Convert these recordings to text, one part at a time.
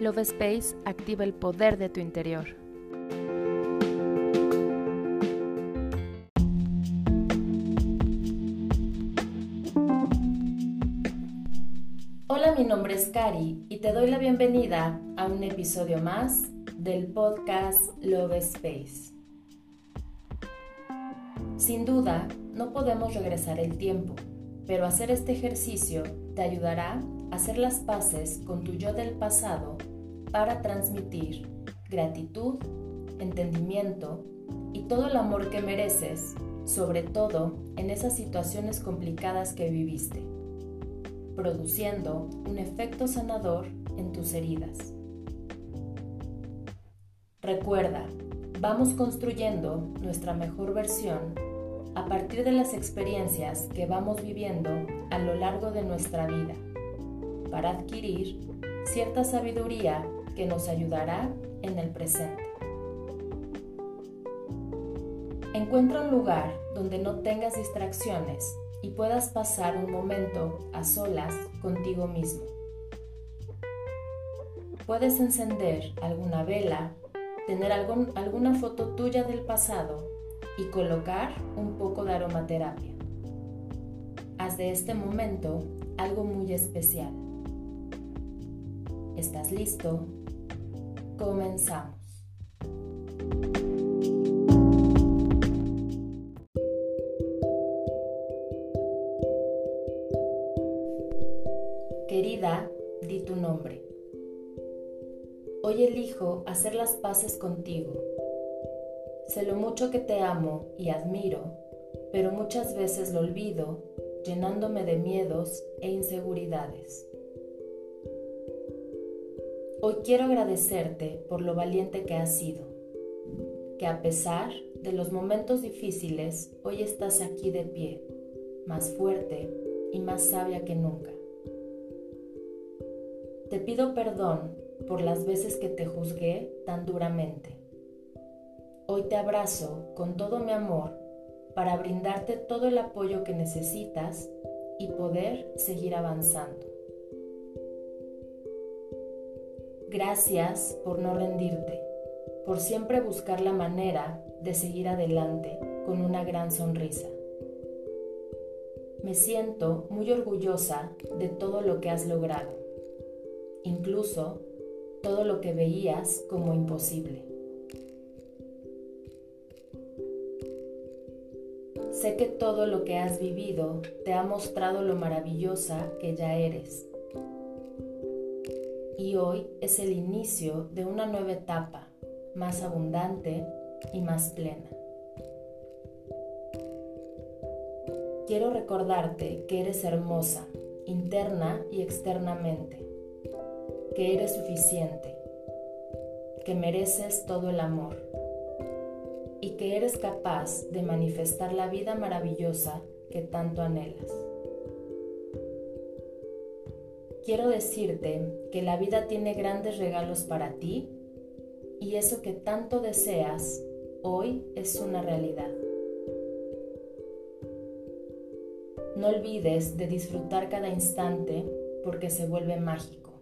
Love Space activa el poder de tu interior. Hola, mi nombre es Cari y te doy la bienvenida a un episodio más del podcast Love Space. Sin duda, no podemos regresar el tiempo, pero hacer este ejercicio te ayudará hacer las paces con tu yo del pasado para transmitir gratitud, entendimiento y todo el amor que mereces, sobre todo en esas situaciones complicadas que viviste, produciendo un efecto sanador en tus heridas. Recuerda, vamos construyendo nuestra mejor versión a partir de las experiencias que vamos viviendo a lo largo de nuestra vida, para adquirir cierta sabiduría que nos ayudará en el presente. Encuentra un lugar donde no tengas distracciones y puedas pasar un momento a solas contigo mismo. Puedes encender alguna vela, tener alguna foto tuya del pasado y colocar un poco de aromaterapia. Haz de este momento algo muy especial. ¿Estás listo? Comenzamos. Querida, di tu nombre. Hoy elijo hacer las paces contigo. Sé lo mucho que te amo y admiro, pero muchas veces lo olvido, llenándome de miedos e inseguridades. Hoy quiero agradecerte por lo valiente que has sido, que a pesar de los momentos difíciles, hoy estás aquí de pie, más fuerte y más sabia que nunca. Te pido perdón por las veces que te juzgué tan duramente. Hoy te abrazo con todo mi amor para brindarte todo el apoyo que necesitas y poder seguir avanzando. Gracias por no rendirte, por siempre buscar la manera de seguir adelante con una gran sonrisa. Me siento muy orgullosa de todo lo que has logrado, incluso todo lo que veías como imposible. Sé que todo lo que has vivido te ha mostrado lo maravillosa que ya eres y hoy es el inicio de una nueva etapa, más abundante y más plena. Quiero recordarte que eres hermosa, interna y externamente, que eres suficiente, que mereces todo el amor y que eres capaz de manifestar la vida maravillosa que tanto anhelas. Quiero decirte que la vida tiene grandes regalos para ti y eso que tanto deseas hoy es una realidad. No olvides de disfrutar cada instante porque se vuelve mágico.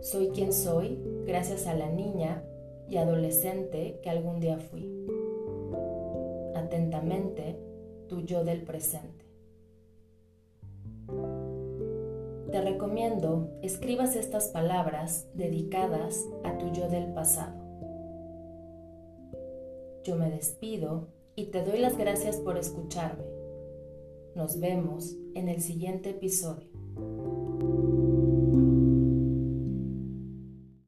Soy quien soy gracias a la niña y adolescente que algún día fui. Atentamente, tu yo del presente. Te recomiendo escribas estas palabras dedicadas a tu yo del pasado. Yo me despido y te doy las gracias por escucharme. Nos vemos en el siguiente episodio.